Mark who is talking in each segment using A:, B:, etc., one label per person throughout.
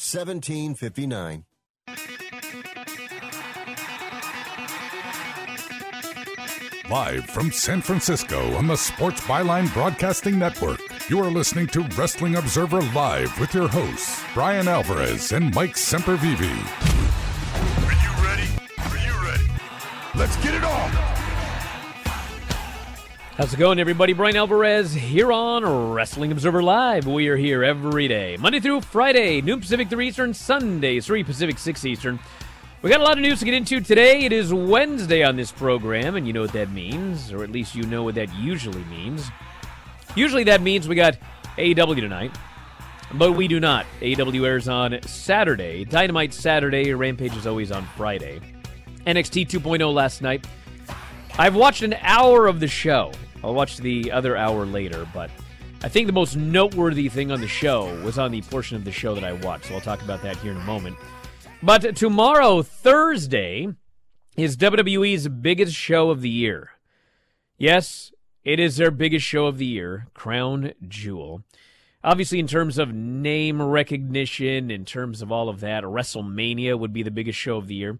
A: 1759.
B: Live from San Francisco on the Sports Byline Broadcasting Network, you are listening to Wrestling Observer Live with your hosts, Bryan Alvarez and Mike Sempervive.
C: Are you ready? Are you ready?
B: Let's get it on!
D: How's it going, everybody? Bryan Alvarez here on Wrestling Observer Live. We are here every day, Monday through Friday, noon Pacific, 3 Eastern, Sunday, 3 Pacific, 6 Eastern. We got a lot of news to get into today. It is Wednesday on this program, and you know what that means, or at least you know what that usually means. Usually that means we got AEW tonight, but we do not. AEW airs on Saturday, Dynamite Saturday, Rampage is always on Friday. NXT 2.0 last night. I've watched an hour of the show. I'll watch the other hour later, but I think the most noteworthy thing on the show was on the portion of the show that I watched, so I'll talk about that here in a moment. But tomorrow, Thursday, is WWE's biggest show of the year. Yes, it is their biggest show of the year, Crown Jewel. Obviously, in terms of name recognition, in terms of all of that, WrestleMania would be the biggest show of the year.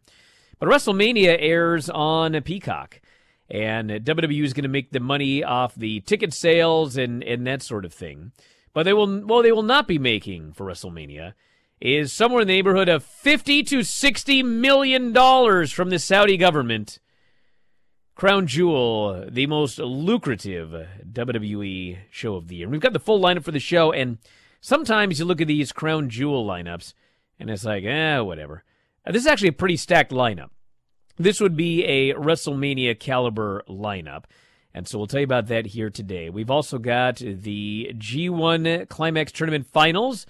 D: But WrestleMania airs on Peacock, and WWE is going to make the money off the ticket sales and, and that sort of thing. But they will, well, they will not be making for WrestleMania is somewhere in the neighborhood of 50 to 60 million dollars from the Saudi government. Crown Jewel, the most lucrative WWE show of the year. We've got the full lineup for the show, and sometimes you look at these Crown Jewel lineups, and it's like, eh, whatever. Uh, this is actually a pretty stacked lineup. This would be a WrestleMania caliber lineup. And so we'll tell you about that here today. We've also got the G1 Climax Tournament Finals.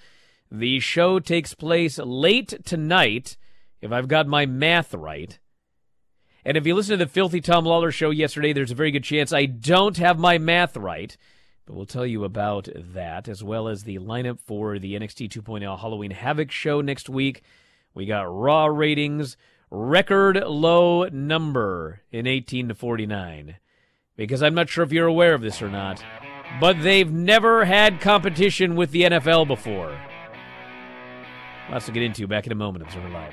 D: The show takes place late tonight, if I've got my math right. And if you listen to the Filthy Tom Lawlor show yesterday, there's a very good chance I don't have my math right. But we'll tell you about that, as well as the lineup for the NXT 2.0 Halloween Havoc show next week. We got Raw ratings, record low number in 18 to 49. Because I'm not sure if you're aware of this or not, but they've never had competition with the NFL before. Lots to get into back in a moment. Observer Live.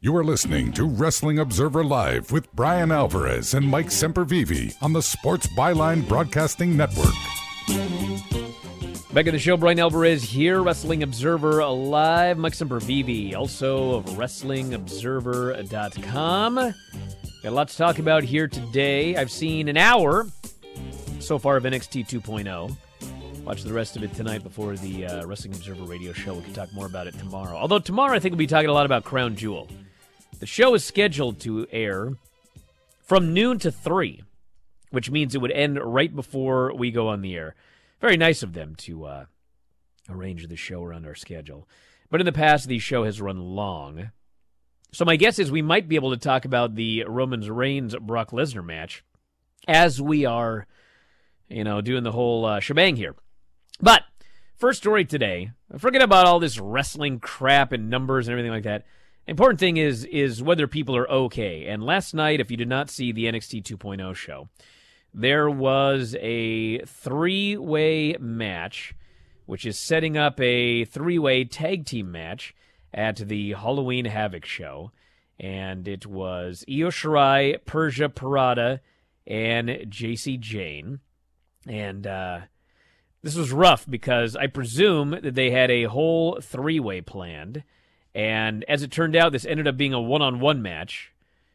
B: You are listening to Wrestling Observer Live with Bryan Alvarez and Mike Sempervive on the Sports Byline Broadcasting Network.
D: Back at the show, Bryan Alvarez here, Wrestling Observer Live. Mike Sempervive, also of WrestlingObserver.com. Got a lot to talk about here today. I've seen an hour so far of NXT 2.0. Watch the rest of it tonight before the uh, Wrestling Observer radio show. We can talk more about it tomorrow. Although tomorrow I think we'll be talking a lot about Crown Jewel. The show is scheduled to air from noon to 3, which means it would end right before we go on the air. Very nice of them to uh, arrange the show around our schedule. But in the past, the show has run long. So my guess is we might be able to talk about the Roman Reigns Brock Lesnar match as we are, you know, doing the whole uh, shebang here. But first story today. Forget about all this wrestling crap and numbers and everything like that. Important thing is is whether people are okay. And last night, if you did not see the NXT 2.0 show, there was a three-way match, which is setting up a three-way tag team match at the Halloween Havoc show, and it was Io Shirai, Persia Pirotta, and Jacy Jayne, and uh, this was rough because I presume that they had a whole three-way planned. And as it turned out, this ended up being a one on one match,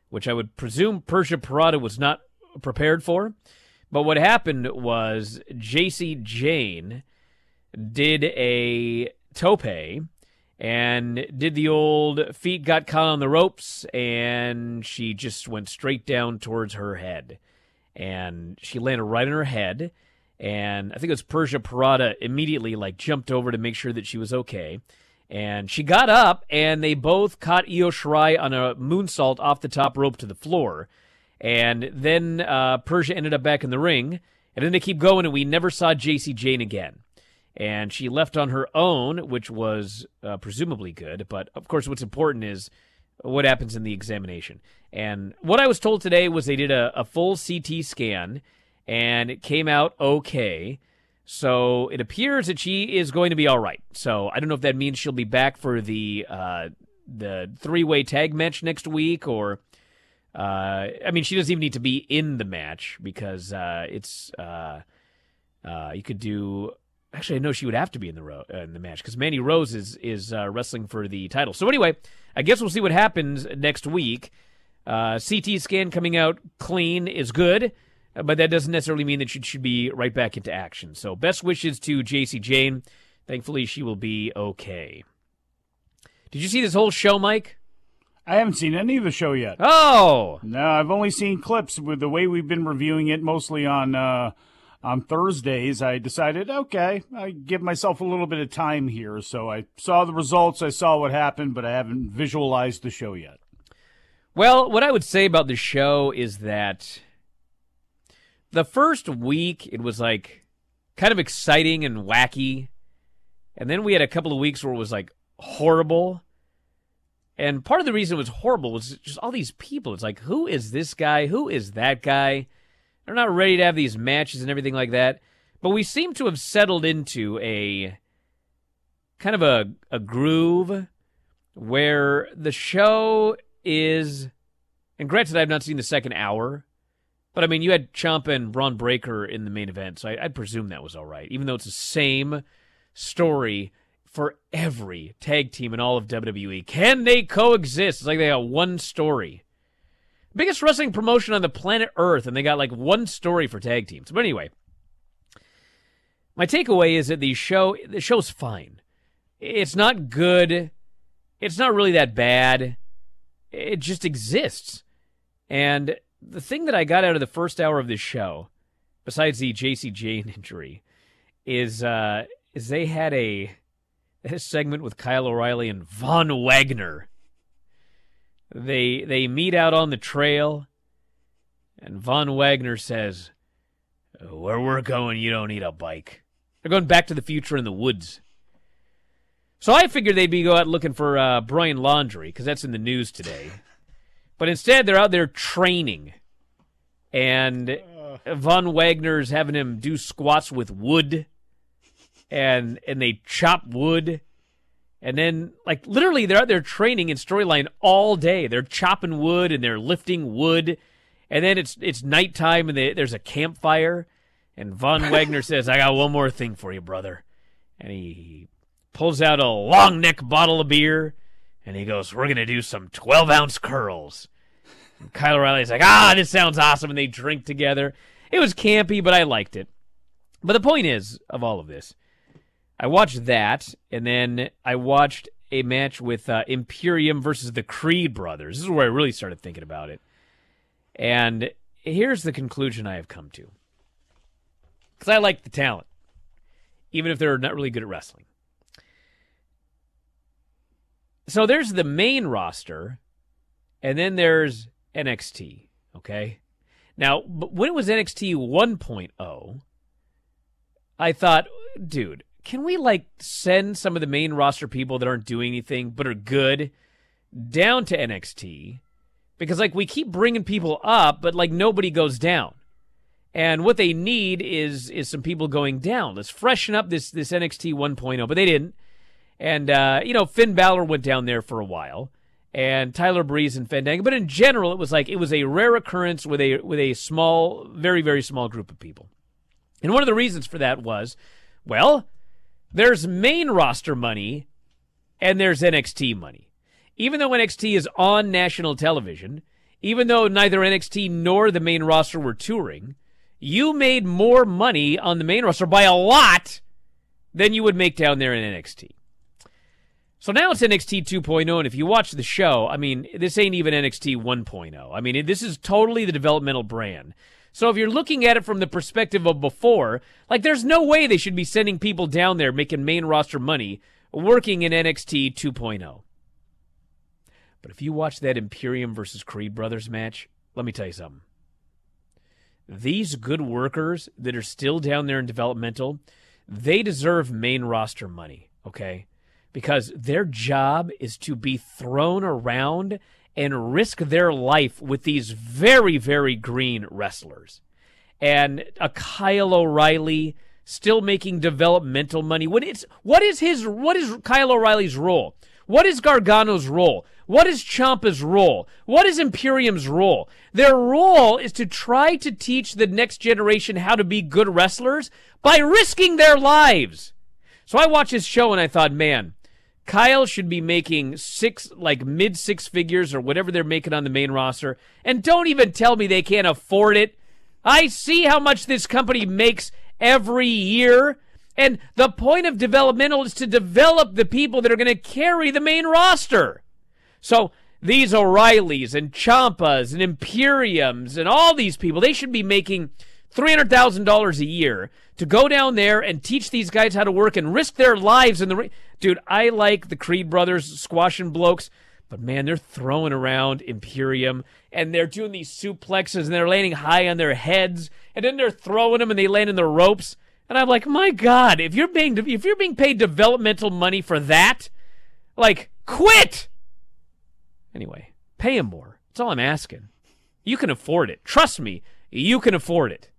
D: which I would presume Persia Pirotta was not prepared for. But what happened was Jacy Jayne did a tope and did the old feet got caught on the ropes and she just went straight down towards her head. And she landed right on her head. And I think it was Persia Pirotta immediately like jumped over to make sure that she was okay. And she got up, and they both caught Io Shirai on a moonsault off the top rope to the floor. And then uh, Persia ended up back in the ring, and then they keep going, and we never saw Jacy Jayne again. And she left on her own, which was uh, presumably good. But of course, what's important is what happens in the examination. And what I was told today was they did a, a full CT scan, and it came out okay. So it appears that she is going to be all right. So I don't know if that means she'll be back for the uh, the three way tag match next week, or uh, I mean, she doesn't even need to be in the match because uh, it's uh, uh, you could do. Actually, I know she would have to be in the ro- in the match because Mandy Rose is is uh, wrestling for the title. So anyway, I guess we'll see what happens next week. CT scan coming out clean is good but that doesn't necessarily mean that she should be right back into action. So, best wishes to Jacy Jayne. Thankfully, she will be okay. Did you see this whole show, Mike?
E: I haven't seen any of the show yet.
D: Oh,
E: No, I've only seen clips. With the way we've been reviewing it, mostly on uh, on Thursdays, I decided, okay, I give myself a little bit of time here. So I saw the results, I saw what happened, but I haven't visualized the show yet.
D: Well, what I would say about the show is that the first week it was like kind of exciting and wacky. And then we had a couple of weeks where it was like horrible. And part of the reason it was horrible was just all these people. It's like, who is this guy? Who is that guy? They're not ready to have these matches and everything like that. But we seem to have settled into a kind of a, a groove where the show is, and granted, I've not seen the second hour, but I mean, you had Ciampa and Bron Breakker in the main event, so I, I'd presume that was all right, even though it's the same story for every tag team in all of WWE. Can they coexist? It's like they got one story. Biggest wrestling promotion on the planet Earth, and they got like one story for tag teams. But anyway, my takeaway is that the show the show's fine. It's not good. It's not really that bad. It just exists. And the thing that I got out of the first hour of this show, besides the Jacy Jayne injury, is uh, is they had a, a segment with Kyle O'Reilly and Von Wagner. They they meet out on the trail, and Von Wagner says, "Where we're going, you don't need a bike." They're going back to the future in the woods. So I figured they'd be go out looking for uh, Brian Laundrie because that's in the news today. But instead, they're out there training, and Von Wagner's having him do squats with wood, and and they chop wood, and then like literally they're out there training in storyline all day. They're chopping wood and they're lifting wood, and then it's it's nighttime and they, there's a campfire, and Von Wagner says, "I got one more thing for you, brother," and he pulls out a long neck bottle of beer, and he goes, "We're gonna do some twelve ounce curls." Kyle O'Reilly's like, "Ah, this sounds awesome," and they drink together. It was campy, but I liked it. But the point is of all of this, I watched that, and then I watched a match with uh, Imperium versus the Creed brothers. This is where I really started thinking about it. And here's the conclusion I have come to. Because I like the talent, even if they're not really good at wrestling. So there's the main roster, and then there's NXT, okay? Now, when it was NXT 1.0, I thought, dude, can we like send some of the main roster people that aren't doing anything but are good down to NXT? Because like we keep bringing people up, but like nobody goes down. And what they need is is some people going down. Let's freshen up this this NXT 1.0, but they didn't. And uh, you know, Finn Balor went down there for a while, and Tyler Breeze and Fandango. But in general, it was like it was a rare occurrence with a with a small, very very small group of people. And one of the reasons for that was, well, there's main roster money, and there's NXT money. Even though NXT is on national television, even though neither NXT nor the main roster were touring, you made more money on the main roster by a lot than you would make down there in NXT. So now it's NXT 2.0, and if you watch the show, I mean, this ain't even NXT 1.0. I mean, this is totally the developmental brand. So if you're looking at it from the perspective of before, like there's no way they should be sending people down there making main roster money working in NXT 2.0. But if you watch that Imperium versus Creed Brothers match, let me tell you something. These good workers that are still down there in developmental, they deserve main roster money, okay? Because their job is to be thrown around and risk their life with these very, very green wrestlers. And a Kyle O'Reilly still making developmental money. What is what is his what is Kyle O'Reilly's role? What is Gargano's role? What is Ciampa's role? What is Imperium's role? Their role is to try to teach the next generation how to be good wrestlers by risking their lives. So I watched his show and I thought, man, Kyle should be making six, like mid six figures or whatever they're making on the main roster. And don't even tell me they can't afford it. I see how much this company makes every year. And the point of developmental is to develop the people that are going to carry the main roster. So these O'Reillys and Ciampas and Imperiums and all these people, they should be making $300,000 a year to go down there and teach these guys how to work and risk their lives in the ring. Dude, I like the Creed brothers squashing blokes, but man, they're throwing around Imperium and they're doing these suplexes and they're landing high on their heads and then they're throwing them and they land in the ropes. And I'm like, my God, if you're being if you're being paid developmental money for that, like, quit. Anyway, pay him more. That's all I'm asking. You can afford it. Trust me, you can afford it.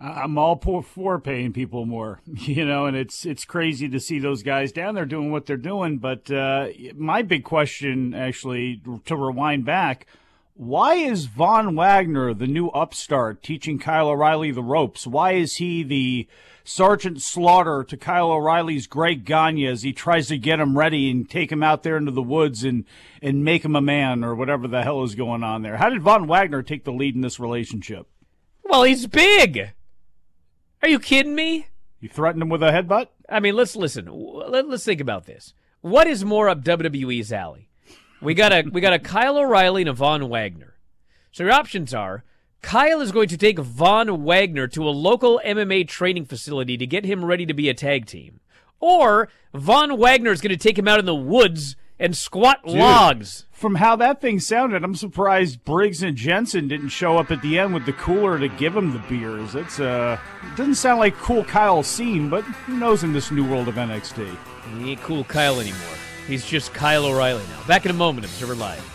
E: I'm all for paying people more, you know, and it's it's crazy to see those guys down there doing what they're doing. But uh, my big question, actually, to rewind back, why is Von Wagner the new upstart teaching Kyle O'Reilly the ropes? Why is he the Sergeant Slaughter to Kyle O'Reilly's Greg Gagne as he tries to get him ready and take him out there into the woods and, and make him a man or whatever the hell is going on there. How did Von Wagner take the lead in this relationship?
D: Well, he's big. Are you kidding me?
E: You threatened him with a headbutt?
D: I mean, let's listen. Let, us think about this. What is more up WWE's alley? We got a we got a Kyle O'Reilly and a Von Wagner. So your options are Kyle is going to take Von Wagner to a local MMA training facility to get him ready to be a tag team. Or Von Wagner is going to take him out in the woods and squat Dude, logs.
E: From how that thing sounded, I'm surprised Briggs and Jensen didn't show up at the end with the cooler to give him the beers. It's uh it doesn't sound like cool Kyle scene, but who knows in this new world of NXT.
D: He ain't cool Kyle anymore. He's just Kyle O'Reilly now. Back in a moment, Observer Live.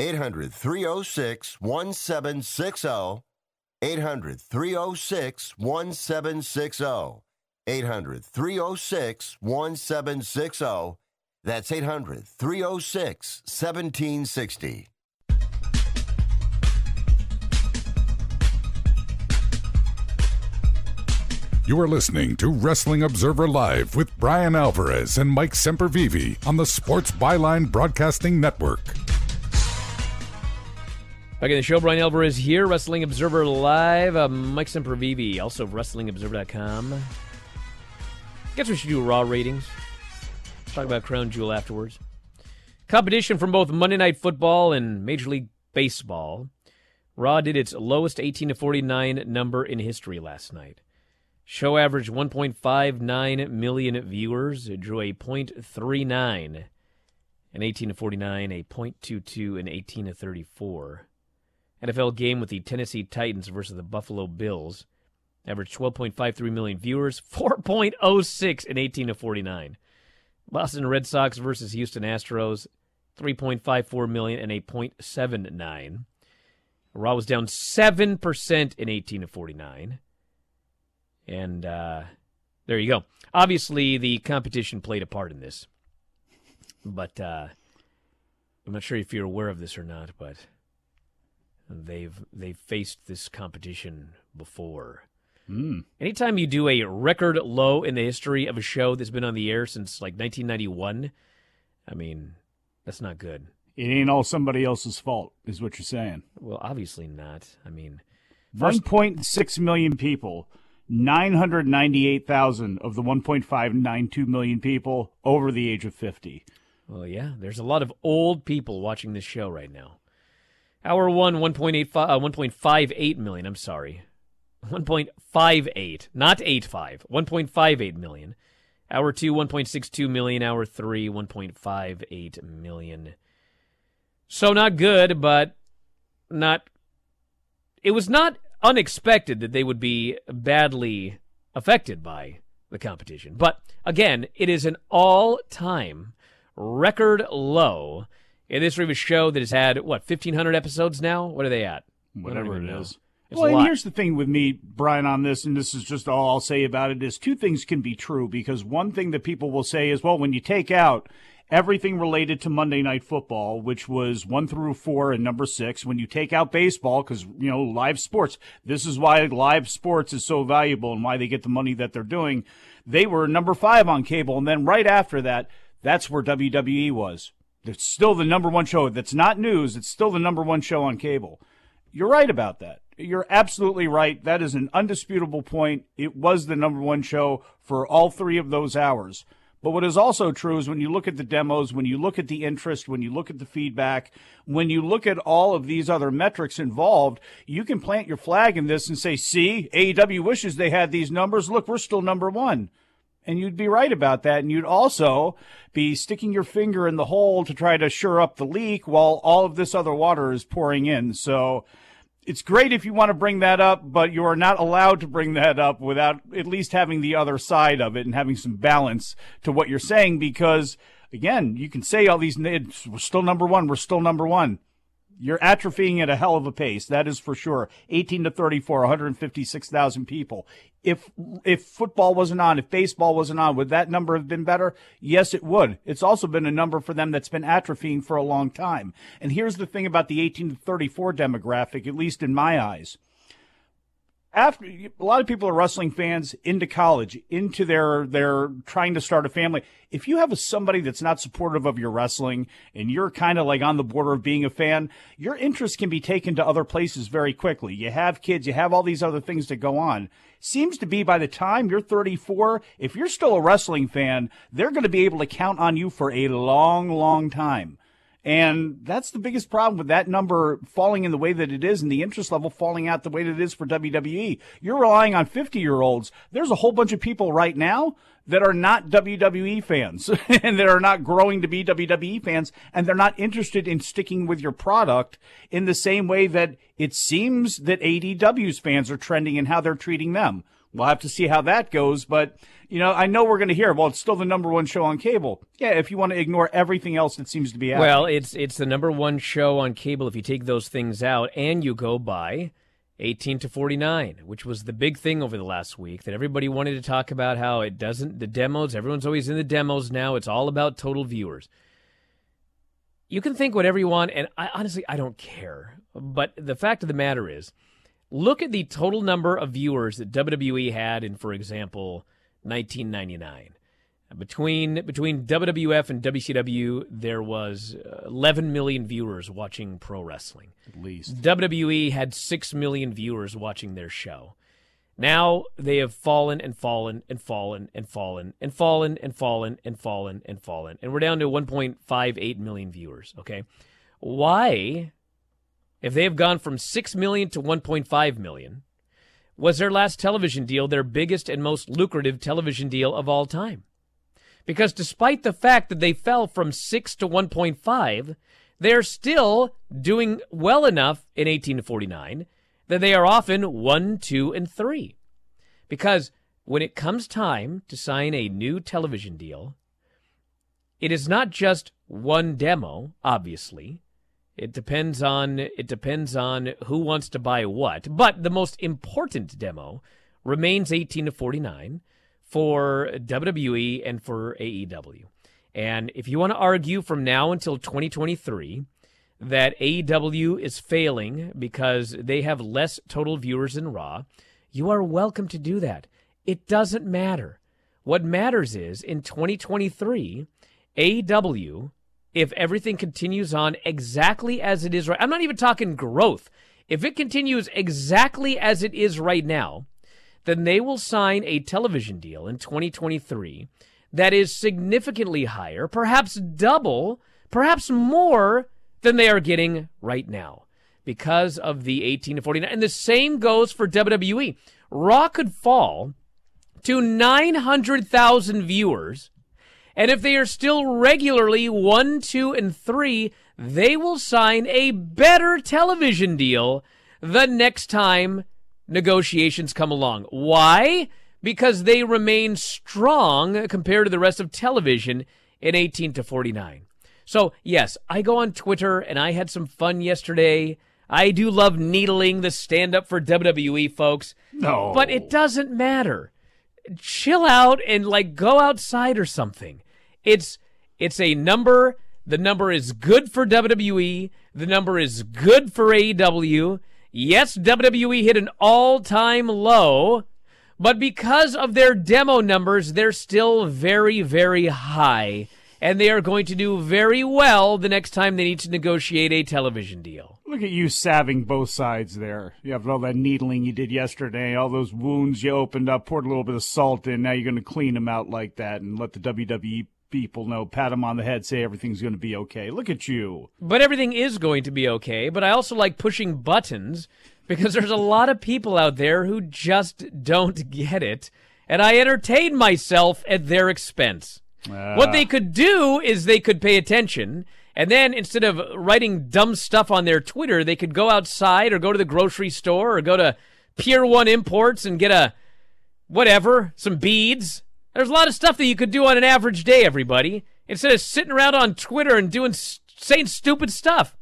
A: 800 306 1760. 800 306 1760. 800 306 1760. That's 800 306 1760.
B: You are listening to Wrestling Observer Live with Bryan Alvarez and Mike Sempervive on the Sports Byline Broadcasting Network.
D: Back in the show, Bryan Alvarez here, Wrestling Observer Live. Uh, Mike Sempervive, also WrestlingObserver.com. Guess we should do Raw ratings. Talk about Crown Jewel afterwards. Competition from both Monday Night Football and Major League Baseball. Raw did its lowest 18 to 49 number in history last night. Show averaged 1.59 million viewers. It drew a .39 in 18 to 49, a .22 in 18 to 34. NFL game with the Tennessee Titans versus the Buffalo Bills averaged 12.53 million viewers, 4.06 in 18 to 49. Boston Red Sox versus Houston Astros, 3.54 million and a .79. Raw was down 7% in 18 to 49. And uh, there you go. Obviously, the competition played a part in this. But uh, I'm not sure if you're aware of this or not, but they've they've faced this competition before.
E: Mm.
D: Anytime you do a record low in the history of a show that's been on the air since like 1991, I mean, that's not good.
E: It ain't all somebody else's fault, is what you're saying.
D: Well, obviously not. I mean,
E: first... 1.6 million people 998,000 of the 1.592 million people over the age of 50.
D: Well, yeah, there's a lot of old people watching this show right now. Hour one, 1.85, uh, 1.58 million. I'm sorry. 1.58, not 85. 1.58 million. Hour two, 1.62 million. Hour three, 1.58 million. So not good, but not. It was not unexpected that they would be badly affected by the competition. But again, it is an all time record low in this history a show that has had, what, 1,500 episodes now? What are they at?
E: Whatever it know. is. It's well, and here's the thing with me, Bryan, on this, and this is just all I'll say about it is two things can be true because one thing that people will say is, well, when you take out everything related to Monday Night Football, which was one through four and number six. When you take out baseball, because, you know, live sports, this is why live sports is so valuable and why they get the money that they're doing. They were number five on cable. And then right after that, that's where WWE was. It's still the number one show. That's not news. It's still the number one show on cable. You're right about that. You're absolutely right. That is an undisputable point. It was the number one show for all three of those hours. But what is also true is when you look at the demos, when you look at the interest, when you look at the feedback, when you look at all of these other metrics involved, you can plant your flag in this and say, see, AEW wishes they had these numbers. Look, we're still number one. And you'd be right about that. And you'd also be sticking your finger in the hole to try to shore up the leak while all of this other water is pouring in. So, it's great if you want to bring that up, but you are not allowed to bring that up without at least having the other side of it and having some balance to what you're saying. Because again, you can say all these, we're still number one, we're still number one. You're atrophying at a hell of a pace. That is for sure. 18 to 34, 156,000 people. If, if football wasn't on, if baseball wasn't on, would that number have been better? Yes, it would. It's also been a number for them that's been atrophying for a long time. And here's the thing about the 18 to 34 demographic, at least in my eyes after a lot of people are wrestling fans into college, into their their trying to start a family. If you have a, somebody that's not supportive of your wrestling and you're kind of like on the border of being a fan, your interest can be taken to other places very quickly. You have kids, you have all these other things that go on. Seems to be by the time you're 34, if you're still a wrestling fan, they're going to be able to count on you for a long, long time. And that's the biggest problem with that number falling in the way that it is and the interest level falling out the way that it is for WWE. You're relying on 50 year olds. There's a whole bunch of people right now that are not WWE fans and that are not growing to be WWE fans and they're not interested in sticking with your product in the same way that it seems that AEW's fans are trending in how they're treating them. We'll have to see how that goes, but you know, I know we're going to hear. Well, it's still the number one show on cable. Yeah, if you want to ignore everything else that seems to be happening.
D: Well, it's it's the number one show on cable if you take those things out and you go by 18 to 49, which was the big thing over the last week that everybody wanted to talk about how it doesn't, the demos, everyone's always in the demos now. It's all about total viewers. You can think whatever you want, and I honestly, I don't care. But the fact of the matter is, look at the total number of viewers that WWE had in, for example, 1999. Between between WWF and WCW, there was uh, 11 million viewers watching pro wrestling.
E: At least
D: WWE had six million viewers watching their show. Now they have fallen and fallen and fallen and fallen and fallen and fallen and fallen and fallen, and we're down to 1.58 million viewers. Okay, why? If they have gone from six million to 1.5 million, was their last television deal their biggest and most lucrative television deal of all time? Because despite the fact that they fell from 6 to 1.5, they're still doing well enough in 18 to 49 that they are often 1, 2, and 3. Because when it comes time to sign a new television deal, it is not just one demo, obviously. It depends on it depends on who wants to buy what, but the most important demo remains 18 to 49 for WWE and for AEW. And if you want to argue from now until 2023 that AEW is failing because they have less total viewers than Raw, you are welcome to do that. It doesn't matter. What matters is in 2023, AEW, if everything continues on exactly as it is right, I'm not even talking growth. If it continues exactly as it is right now, then they will sign a television deal in 2023 that is significantly higher, perhaps double, perhaps more than they are getting right now because of the 18 to 49. And the same goes for WWE. Raw could fall to 900,000 viewers. And if they are still regularly 1, 2, and 3, they will sign a better television deal the next time negotiations come along. Why? Because they remain strong compared to the rest of television in 18 to 49. So, yes, I go on Twitter and I had some fun yesterday. I do love needling the stand up for WWE folks.
E: No.
D: But it doesn't matter. Chill out and like go outside or something. It's it's a number. The number is good for WWE. The number is good for AEW. Yes, WWE hit an all time low, but because of their demo numbers, they're still very, very high. And they are going to do very well the next time they need to negotiate a television deal.
E: Look at you salving both sides there. You have all that needling you did yesterday, all those wounds you opened up, poured a little bit of salt in. Now you're going to clean them out like that and let the WWE people know, pat them on the head, say everything's going to be okay. Look at you.
D: But everything is going to be okay. But I also like pushing buttons because there's a lot of people out there who just don't get it. And I entertain myself at their expense.
E: Uh,
D: What they could do is they could pay attention. And then instead of writing dumb stuff on their Twitter, they could go outside or go to the grocery store or go to Pier 1 Imports and get a whatever, some beads. There's a lot of stuff that you could do on an average day, everybody, instead of sitting around on Twitter and doing saying stupid stuff.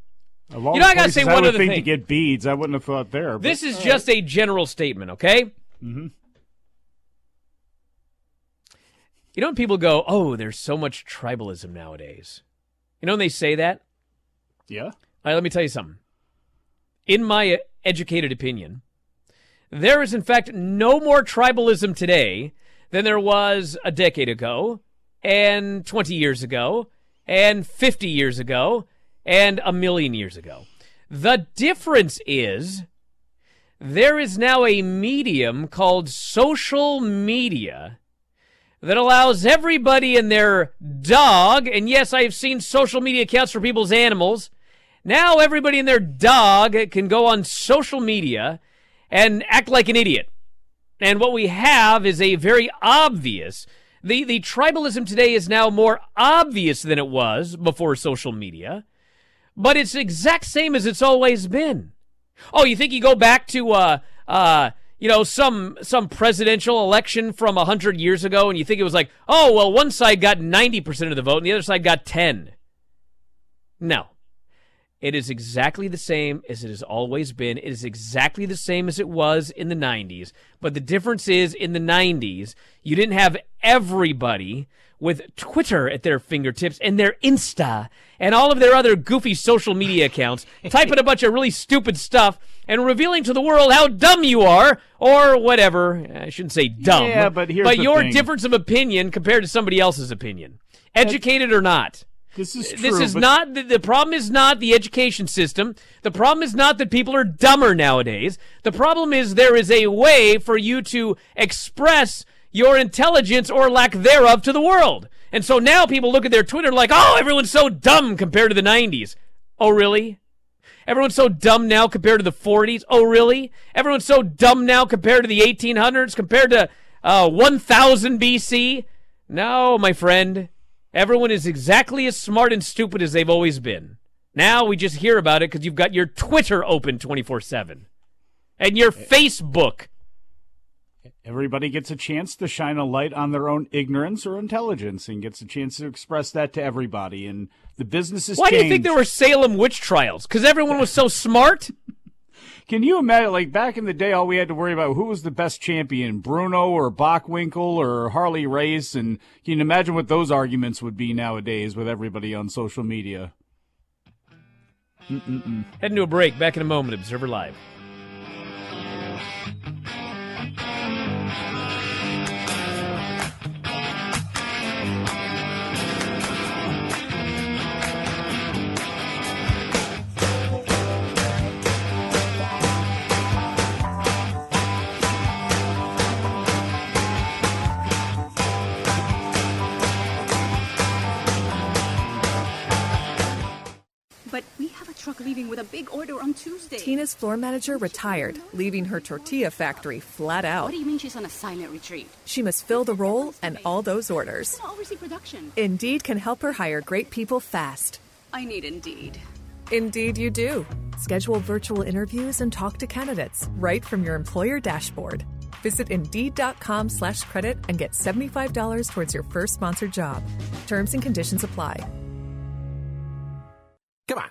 D: you know, I gotta say one other thing.
E: to get beads. I wouldn't have thought there. but-
D: This is just a general statement, okay?
E: Mm-hmm.
D: You know when people go, "Oh, there's so much tribalism nowadays." You know when they say that?
E: yeah.
D: All right, let me tell you something. In my educated opinion, there is in fact no more tribalism today than there was a decade ago, and 20 years ago, and 50 years ago, and a million years ago. The difference is there is now a medium called social media that allows everybody and their dog, and yes, I've seen social media accounts for people's animals. Now everybody and their dog can go on social media and act like an idiot. And what we have is a very obvious. The, the tribalism today is now more obvious than it was before social media, but it's exact same as it's always been. Oh, you think you go back to uh uh you know some some presidential election from a hundred years ago, and you think it was like, oh well, one side got ninety percent of the vote, and the other side got ten. No, It is exactly the same as it has always been. It is exactly the same as it was in the 90s. But the difference is in the 90s, you didn't have everybody with Twitter at their fingertips and their Insta and all of their other goofy social media accounts, typing a bunch of really stupid stuff and revealing to the world how dumb you are or whatever. I shouldn't say dumb.
E: Yeah, but here's
D: but your
E: thing.
D: difference of opinion compared to somebody else's opinion, educated or not.
E: This is true.
D: This is
E: but-
D: not the, the problem. Is not the education system. The problem is not that people are dumber nowadays. The problem is there is a way for you to express your intelligence or lack thereof to the world. And so now people look at their Twitter like, "Oh, everyone's so dumb compared to the '90s." Oh, really? Everyone's so dumb now compared to the 40s. Oh, really? Everyone's so dumb now compared to the 1800s, compared to uh, 1000 BC. No, my friend. Everyone is exactly as smart and stupid as they've always been. Now we just hear about it because you've got your Twitter open 24 7 and your Facebook.
E: Everybody gets a chance to shine a light on their own ignorance or intelligence and gets a chance to express that to everybody. And the business is
D: Why do you think there were Salem witch trials? Because everyone was so smart?
E: Can you imagine, like back in the day, all we had to worry about who was the best champion, Bruno or Bockwinkel or Harley Race, and can you imagine what those arguments would be nowadays with everybody on social media? Mm-mm-mm.
D: Heading to a break. Back in a moment. Observer Live.
F: Truck leaving with a big order on Tuesday.
G: Tina's floor manager retired, leaving her tortilla factory flat out.
F: What do you mean she's on a silent retreat?
G: She must fill the role and all those orders.
F: Oversee production.
G: Indeed can help her hire great people fast.
F: I need Indeed.
G: Indeed, you do. Schedule virtual interviews and talk to candidates right from your employer dashboard. Visit Indeed.com slash credit and get $75 towards your first sponsored job. Terms and conditions apply.
H: Come on,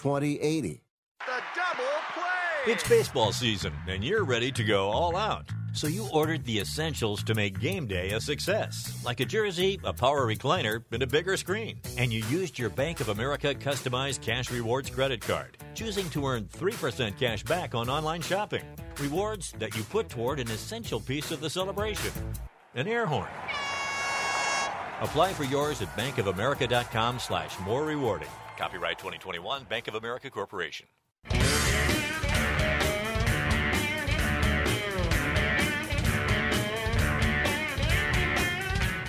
A: 2080.
I: It's baseball season, and you're ready to go all out. So you ordered the essentials to make game day a success, like a jersey, a power recliner, and a bigger screen. And you used your Bank of America customized cash rewards credit card, choosing to earn 3% cash back on online shopping. Rewards that you put toward an essential piece of the celebration an air horn. Apply for yours at bankofamerica.com slash more rewarding. Copyright 2021, Bank of America Corporation.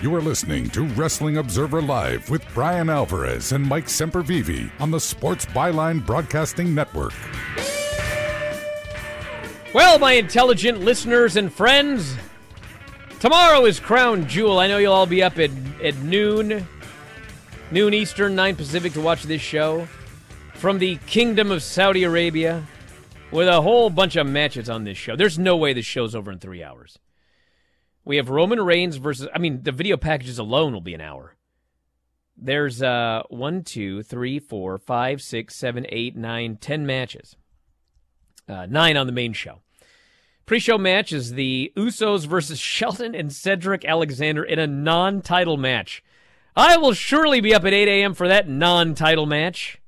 B: You are listening to Wrestling Observer Live with Bryan Alvarez and Mike Sempervive on the Sports Byline Broadcasting Network.
D: Well, my intelligent listeners and friends, tomorrow is Crown Jewel. I know you'll all be up at, at noon noon Eastern, 9 Pacific to watch this show from the Kingdom of Saudi Arabia with a whole bunch of matches on this show. There's no way this show's over in three hours. We have Roman Reigns versus, I mean, the video packages alone will be an hour. There's uh, one, two, three, four, five, six, seven, eight, nine, ten matches. Uh, nine on the main show. Pre-show match is the Usos versus Shelton and Cedric Alexander in a non-title match. I will surely be up at 8 a.m. for that non-title match.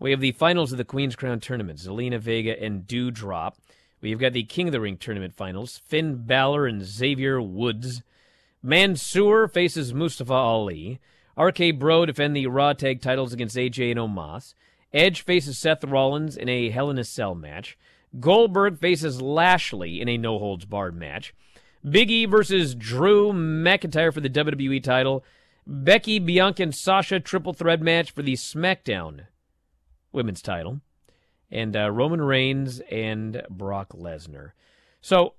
D: We have the finals of the Queen's Crown tournament: Zelina Vega and Doudrop. We've got the King of the Ring tournament finals: Finn Balor and Xavier Woods. Mansoor faces Mustafa Ali. RK Bro defend the Raw Tag titles against AJ and Omos. Edge faces Seth Rollins in a Hell in a Cell match. Goldberg faces Lashley in a no holds barred match. Big E versus Drew McIntyre for the WWE title. Becky, Bianca, and Sasha triple threat match for the SmackDown women's title. And uh, Roman Reigns and Brock Lesnar. So,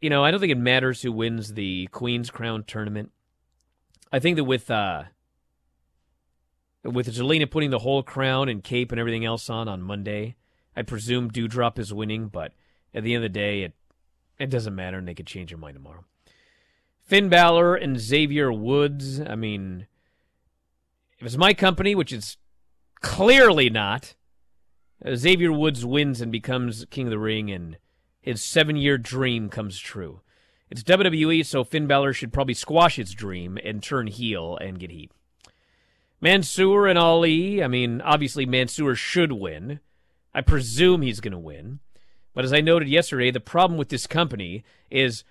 D: you know, I don't think it matters who wins the Queen's Crown tournament. I think that with uh, with Zelina putting the whole crown and cape and everything else on on Monday, I presume Doudrop is winning, but at the end of the day, it it doesn't matter, and they could change their mind tomorrow. Finn Balor and Xavier Woods. I mean, if it's my company, which is clearly not, uh, Xavier Woods wins and becomes King of the Ring, and his seven-year dream comes true. It's WWE, so Finn Balor should probably squash its dream and turn heel and get heat. Mansoor and Ali, I mean, obviously Mansoor should win. I presume he's going to win. But as I noted yesterday, the problem with this company is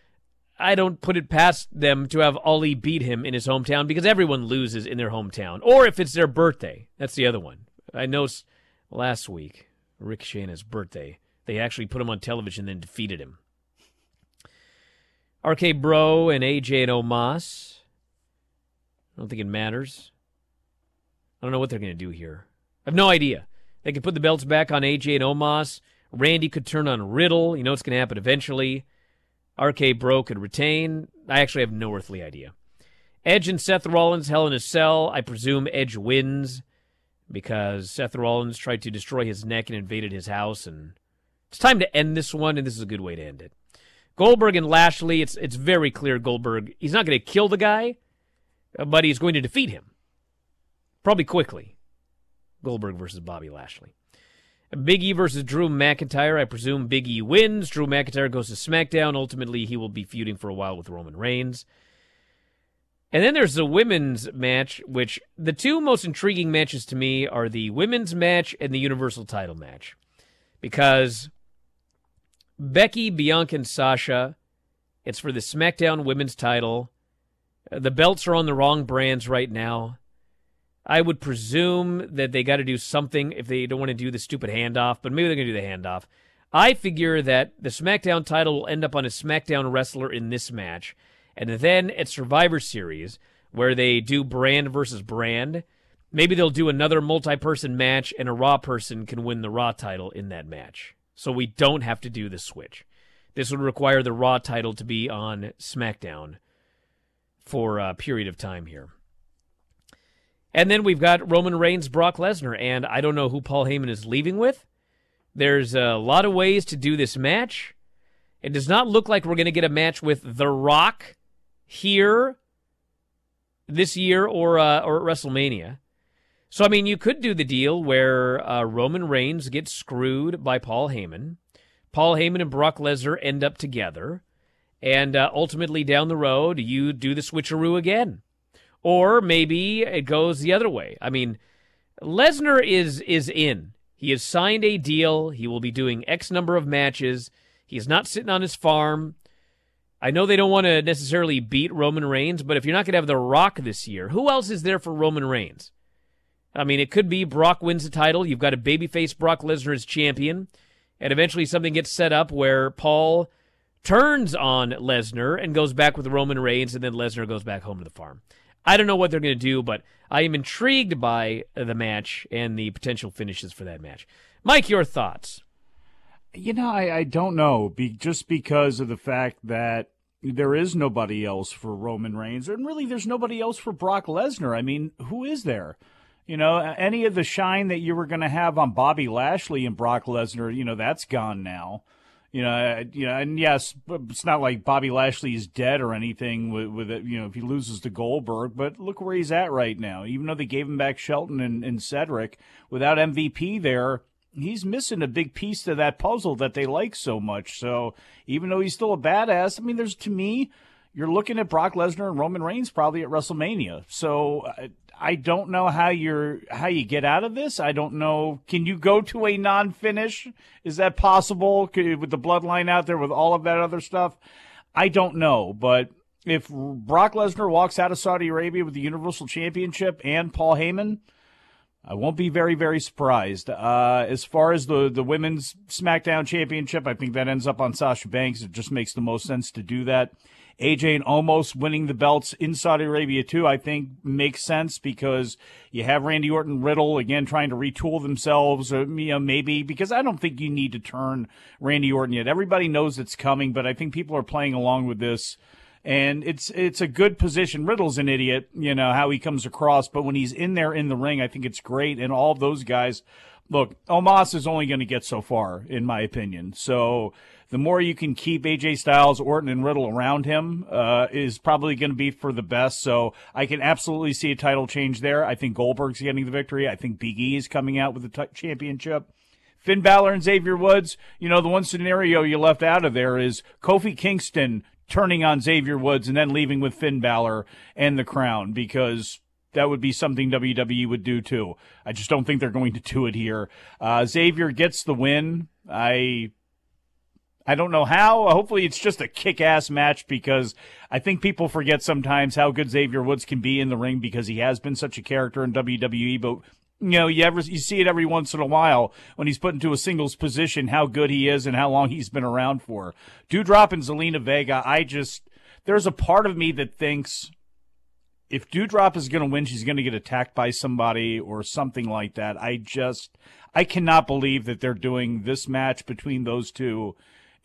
D: I don't put it past them to have Ali beat him in his hometown because everyone loses in their hometown. Or if it's their birthday. That's the other one. I noticed last week, Ricochet's birthday, they actually put him on television and then defeated him. RK Bro and AJ and Omos. I don't think it matters. I don't know what they're going to do here. I have no idea. They could put the belts back on AJ and Omos. Randy could turn on Riddle. You know what's going to happen eventually. RK Bro could retain. I actually have no earthly idea. Edge and Seth Rollins, Hell in a Cell. I presume Edge wins because Seth Rollins tried to destroy his neck and invaded his house, and it's time to end this one, and this is a good way to end it. Goldberg and Lashley, it's it's very clear Goldberg, he's not going to kill the guy, but he's going to defeat him. Probably quickly. Goldberg versus Bobby Lashley. Big E versus Drew McIntyre. I presume Big E wins. Drew McIntyre goes to SmackDown. Ultimately, he will be feuding for a while with Roman Reigns. And then there's the women's match, which the two most intriguing matches to me are the women's match and the Universal title match. Because Becky, Bianca, and Sasha, it's for the SmackDown women's title. The belts are on the wrong brands right now. I would presume that they got to do something if they don't want to do the stupid handoff, but maybe they're going to do the handoff. I figure that the SmackDown title will end up on a SmackDown wrestler in this match. And then at Survivor Series, where they do brand versus brand, maybe they'll do another multi person match and a Raw person can win the Raw title in that match. So we don't have to do the switch. This would require the Raw title to be on SmackDown for a period of time here. And then we've got Roman Reigns, Brock Lesnar, and I don't know who Paul Heyman is leaving with. There's a lot of ways to do this match. It does not look like we're going to get a match with The Rock here this year or uh, or at WrestleMania. So I mean, you could do the deal where uh, Roman Reigns gets screwed by Paul Heyman. Paul Heyman and Brock Lesnar end up together, and uh, ultimately down the road, you do the switcheroo again. Or maybe it goes the other way. I mean, Lesnar is is in. He has signed a deal. He will be doing X number of matches. He's not sitting on his farm. I know they don't want to necessarily beat Roman Reigns, but if you're not going to have The Rock this year, who else is there for Roman Reigns? I mean, it could be Brock wins the title. You've got a babyface Brock Lesnar as champion, and eventually something gets set up where Paul turns on Lesnar and goes back with Roman Reigns, and then Lesnar goes back home to the farm. I don't know what they're going to do, but I am intrigued by the match and the potential finishes for that match. Mike, your thoughts?
E: You know, I, I don't know, be, just because of the fact that there is nobody else for Roman Reigns, and really there's nobody else for Brock Lesnar. I mean, who is there? You know, any of the shine that you were going to have on Bobby Lashley and Brock Lesnar, you know, that's gone now. You know, you know, and yes, it's not like Bobby Lashley is dead or anything with, with it. You know, if he loses to Goldberg, but look where he's at right now. Even though they gave him back Shelton and, and Cedric, without MVP there, he's missing a big piece to that puzzle that they like so much. So even though he's still a badass, I mean, there's to me, you're looking at Brock Lesnar and Roman Reigns probably at WrestleMania. So uh, I don't know how you're how you get out of this. I don't know. Can you go to a non-finish? Is that possible with the bloodline out there with all of that other stuff? I don't know, but if Brock Lesnar walks out of Saudi Arabia with the Universal Championship and Paul Heyman, I won't be very, very surprised. Uh, as far as the, the women's SmackDown Championship, I think that ends up on Sasha Banks. It just makes the most sense to do that. AJ and Omos winning the belts in Saudi Arabia too, I think makes sense because you have Randy Orton, Riddle again trying to retool themselves, or, you know, maybe because I don't think you need to turn Randy Orton yet. Everybody knows it's coming, but I think people are playing along with this. And it's it's a good position. Riddle's an idiot, you know how he comes across, but when he's in there in the ring, I think it's great. And all those guys, look, Omos is only going to get so far, in my opinion. So the more you can keep AJ Styles, Orton, and Riddle around him uh, is probably going to be for the best. So I can absolutely see a title change there. I think Goldberg's getting the victory. I think Big E is coming out with the t- championship. Finn Balor and Xavier Woods, you know, the one scenario you left out of there is Kofi Kingston turning on Xavier Woods and then leaving with Finn Balor and the crown because that would be something WWE would do too. I just don't think they're going to do it here. Uh, Xavier gets the win. I I don't know how. Hopefully, it's just a kick ass match because I think people forget sometimes how good Xavier Woods can be in the ring because he has been such a character in WWE. But you know, you ever you see it every once in a while when he's put into a singles position, how good he is and how long he's been around for. Doudrop and Zelina Vega, I just there's a part of me that thinks if Doudrop is going to win, she's going to get attacked by somebody or something like that. I just I cannot believe that they're doing this match between those two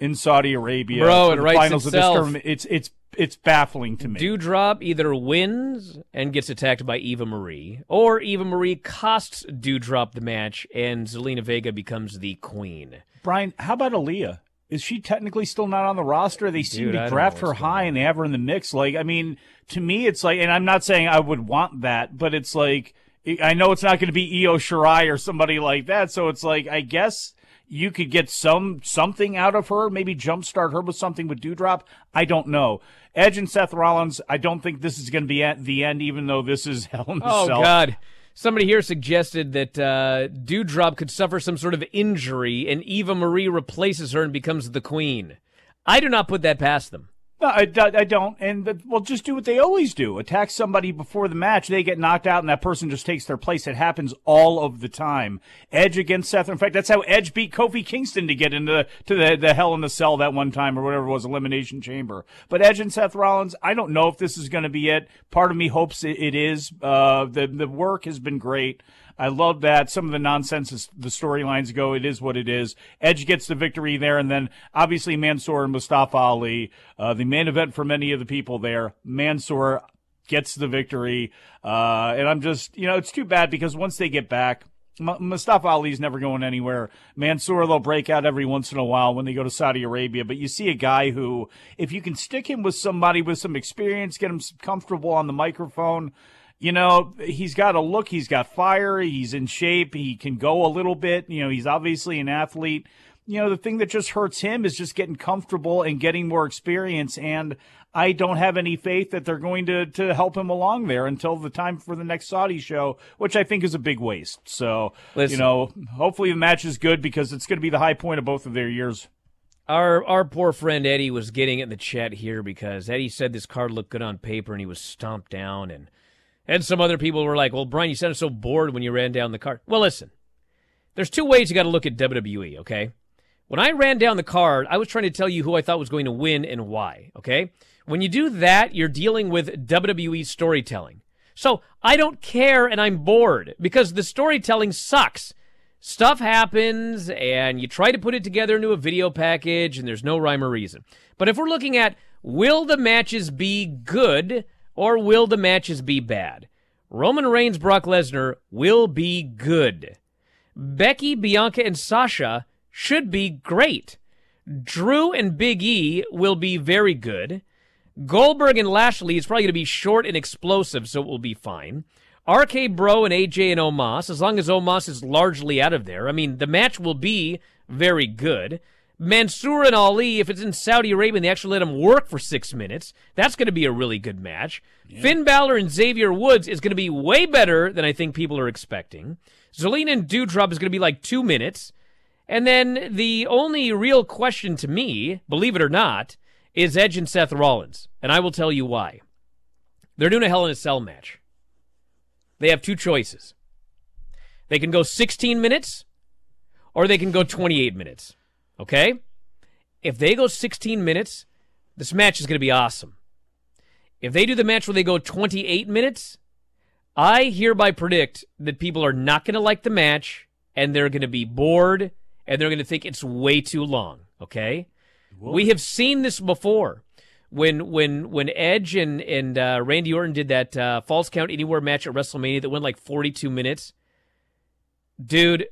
E: in Saudi Arabia.
D: Bro, it
E: the
D: writes
E: finals of this
D: itself.
E: tournament. It's it's it's baffling to me.
D: Doudrop either wins and gets attacked by Eva Marie, or Eva Marie costs Doudrop the match and Zelina Vega becomes the queen.
E: Bryan, how about Aliyah? Is she technically still not on the roster? They seem
D: Dude, I
E: to draft her high and they have her in the mix. Like, I mean, to me, it's like, and I'm not saying I would want that, but it's like, I know it's not going to be Io Shirai or somebody like that. So it's like, I guess you could get some something out of her, maybe jumpstart her with something with Doudrop. I don't know. Edge and Seth Rollins. I don't think this is going to be at the end, even though this is Hell in a
D: Oh
E: Cell.
D: God! Somebody here suggested that uh, Doudrop could suffer some sort of injury, and Eva Marie replaces her and becomes the queen. I do not put that past them.
E: No, I, I don't. And well, just do what they always do: attack somebody before the match. They get knocked out, and that person just takes their place. It happens all of the time. Edge against Seth. In fact, that's how Edge beat Kofi Kingston to get into to the the Hell in the Cell that one time, or whatever was, Elimination Chamber. But Edge and Seth Rollins, I don't know if this is going to be it. Part of me hopes it, it is. Uh, the the work has been great. I love that. Some of the nonsense is the storylines go. It is what it is. Edge gets the victory there, and then obviously Mansoor and Mustafa Ali, uh, the main event for many of the people there. Mansoor gets the victory, uh, and I'm just, you know, it's too bad because once they get back. Mustafa Ali's never going anywhere. Mansoor, they'll break out every once in a while when they go to Saudi Arabia. But you see a guy who, if you can stick him with somebody with some experience, get him comfortable on the microphone, you know, he's got a look, he's got fire, he's in shape, he can go a little bit. You know, he's obviously an athlete. You know, the thing that just hurts him is just getting comfortable and getting more experience. And I don't have any faith that they're going to, to help him along there until the time for the next Saudi show, which I think is a big waste. So,
D: Listen.
E: you know, hopefully the match is good because it's going to be the high point of both of their years.
D: Our our poor friend Eddie was getting it in the chat here because Eddie said this card looked good on paper and he was stomped down and and some other people were like, "Well, Brian, you sounded so bored when you ran down the card." Well, listen, there's two ways you got to look at WWE. Okay, When I ran down the card, I was trying to tell you who I thought was going to win and why, okay? When you do that, you're dealing with WWE storytelling. So I don't care and I'm bored because the storytelling sucks. Stuff happens and you try to put it together into a video package and there's no rhyme or reason. But if we're looking at will the matches be good or will the matches be bad? Roman Reigns, Brock Lesnar will be good. Becky, Bianca, and Sasha should be great. Drew and Big E will be very good. Goldberg and Lashley is probably going to be short and explosive, so it will be fine. RK Bro and AJ and Omos, as long as Omos is largely out of there, I mean, the match will be very good. Mansoor and Ali, if it's in Saudi Arabia and they actually let him work for six minutes, that's going to be a really good match. Yeah. Finn Balor and Xavier Woods is going to be way better than I think people are expecting. Zelina and Doudrop is going to be like two minutes. And then the only real question to me, believe it or not, is Edge and Seth Rollins. And I will tell you why. They're doing a Hell in a Cell match. They have two choices. They can go 16 minutes or they can go 28 minutes. Okay? If they go 16 minutes, this match is going to be awesome. If they do the match where they go 28 minutes, I hereby predict that people are not going to like the match and they're going to be bored and they're going to think it's way too long. Okay? We have seen this before. When when when Edge and and uh, Randy Orton did that uh, falls count anywhere match at WrestleMania that went like 42 minutes, dude,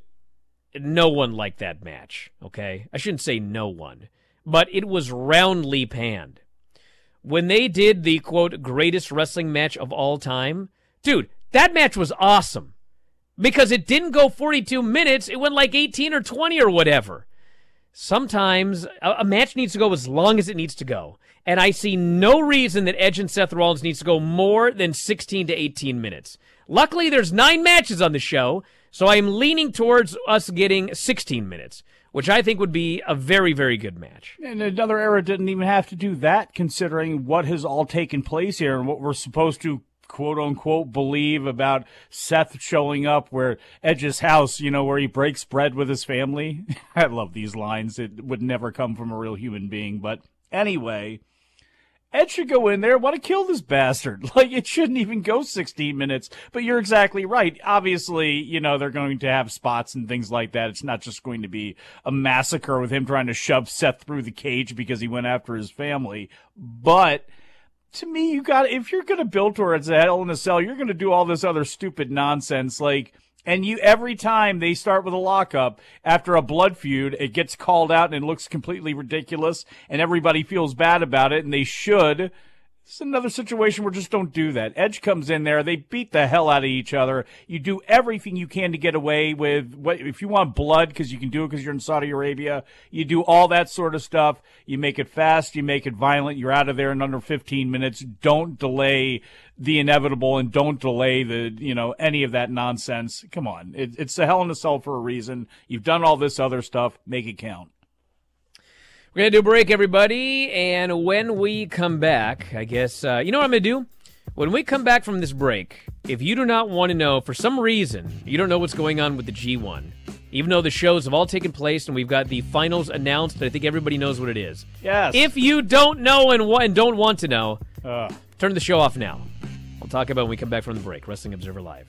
D: no one liked that match. Okay, I shouldn't say no one, but it was roundly panned. When they did the quote greatest wrestling match of all time, dude, that match was awesome because it didn't go 42 minutes; it went like 18 or 20 or whatever. Sometimes a, a match needs to go as long as it needs to go. And I see no reason that Edge and Seth Rollins needs to go more than 16 to 18 minutes. Luckily, there's nine matches on the show, so I am leaning towards us getting 16 minutes, which I think would be a very, very good match.
E: And another era didn't even have to do that, considering what has all taken place here and what we're supposed to quote unquote believe about Seth showing up where Edge's house, you know, where he breaks bread with his family. I love these lines. It would never come from a real human being. But anyway, Edge should go in there, want to kill this bastard. Like, it shouldn't even go 16 minutes. But you're exactly right. Obviously, you know, they're going to have spots and things like that. It's not just going to be a massacre with him trying to shove Seth through the cage because he went after his family. But to me, you got if you're going to build towards a Hell in a Cell, you're going to do all this other stupid nonsense like. And you every time they start with a lockup after a blood feud, it gets called out and it looks completely ridiculous, and everybody feels bad about it, and they should it's another situation where just don't do that. Edge comes in there, they beat the hell out of each other. You do everything you can to get away with what if you want blood because you can do it because you're in Saudi Arabia. You do all that sort of stuff. You make it fast, you make it violent. You're out of there in under 15 minutes. Don't delay the inevitable and don't delay the you know any of that nonsense. Come on, it, it's a hell in a cell for a reason. You've done all this other stuff. Make it count.
D: We're going to do a break, everybody. And when we come back, I guess, uh, you know what I'm going to do? When we come back from this break, if you do not want to know, for some reason, you don't know what's going on with the G1, even though the shows have all taken place and we've got the finals announced, I think everybody knows what it is.
E: Yes.
D: If you don't know and, and don't want to know, uh. turn the show off now. We'll talk about when we come back from the break. Wrestling Observer Live.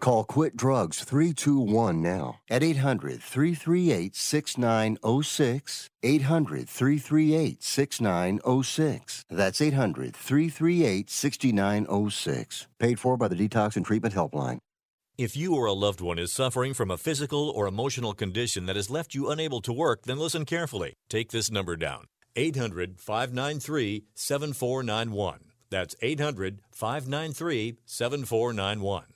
A: Call Quit Drugs 321 now at 800 338 6906. 800 338 6906. That's 800 338 6906. Paid for by the Detox and Treatment Helpline.
I: If you or a loved one is suffering from a physical or emotional condition that has left you unable to work, then listen carefully. Take this number down 800 593 7491. That's 800 593 7491.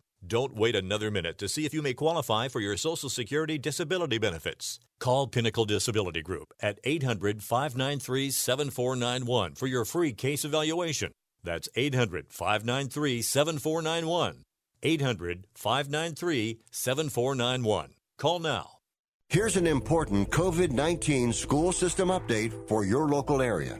I: Don't wait another minute to see if you may qualify for your Social Security disability benefits. Call Pinnacle Disability Group at 800 593 7491 for your free case evaluation. That's 800 593 7491. 800 593 7491. Call now.
A: Here's an important COVID 19 school system update for your local area.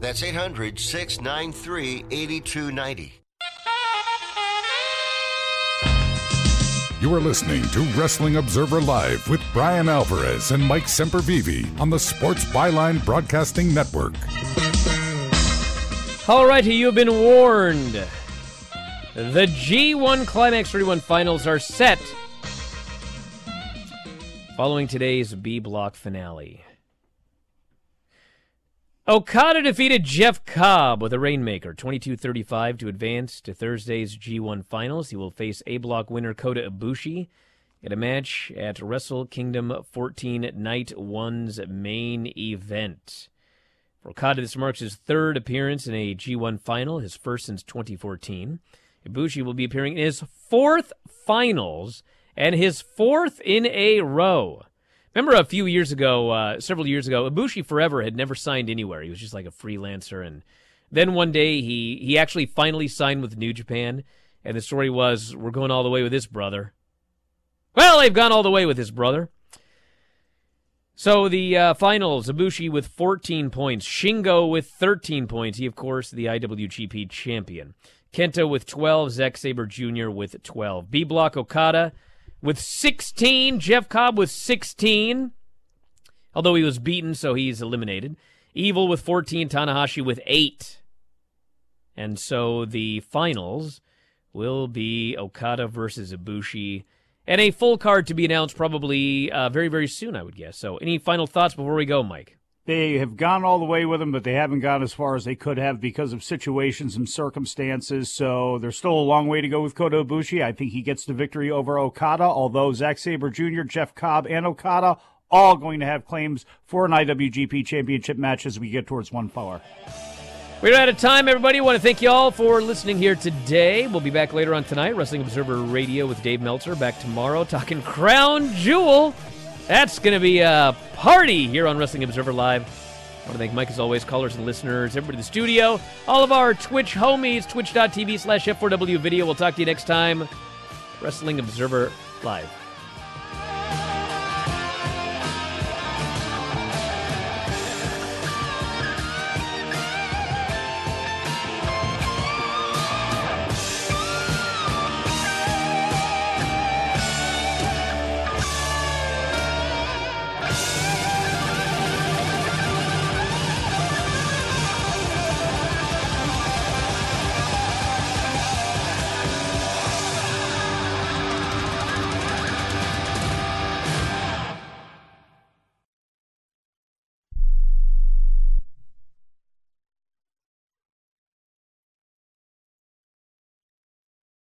A: That's 800 693 8290.
B: You are listening to Wrestling Observer Live with Bryan Alvarez and Mike Sempervive on the Sports Byline Broadcasting Network.
D: All right, you have been warned. The G1 Climax 31 finals are set following today's B block finale. Okada defeated Jeff Cobb with a Rainmaker 22 35 to advance to Thursday's G1 finals. He will face A block winner Kota Ibushi in a match at Wrestle Kingdom 14 Night 1's main event. For Okada, this marks his third appearance in a G1 final, his first since 2014. Ibushi will be appearing in his fourth finals and his fourth in a row. Remember a few years ago, uh, several years ago, Ibushi Forever had never signed anywhere. He was just like a freelancer, and then one day he he actually finally signed with New Japan. And the story was, we're going all the way with this brother. Well, they've gone all the way with his brother. So the uh, finals: Ibushi with 14 points, Shingo with 13 points. He, of course, the IWGP champion. Kenta with 12, Zack Sabre Jr. with 12. B Block Okada with 16. Jeff Cobb with 16. Although he was beaten, so he's eliminated. Evil with 14. Tanahashi with 8. And so the finals will be Okada versus Ibushi. And a full card to be announced probably uh, very, very soon, I would guess. So, any final thoughts before we go, Mike?
E: They have gone all the way with him, but they haven't gone as far as they could have because of situations and circumstances. So there's still a long way to go with Kota Ibushi. I think he gets the victory over Okada, although Zack Sabre Jr., Jeff Cobb, and Okada all going to have claims for an IWGP championship match as we get towards one power.
D: We're out of time, everybody. I want to thank you all for listening here today. We'll be back later on tonight, Wrestling Observer Radio with Dave Meltzer. Back tomorrow, talking Crown Jewel. That's going to be a party here on Wrestling Observer Live. I want to thank Mike, as always, callers and listeners, everybody in the studio, all of our Twitch homies, twitch.tv slash F4W video. We'll talk to you next time. Wrestling Observer Live.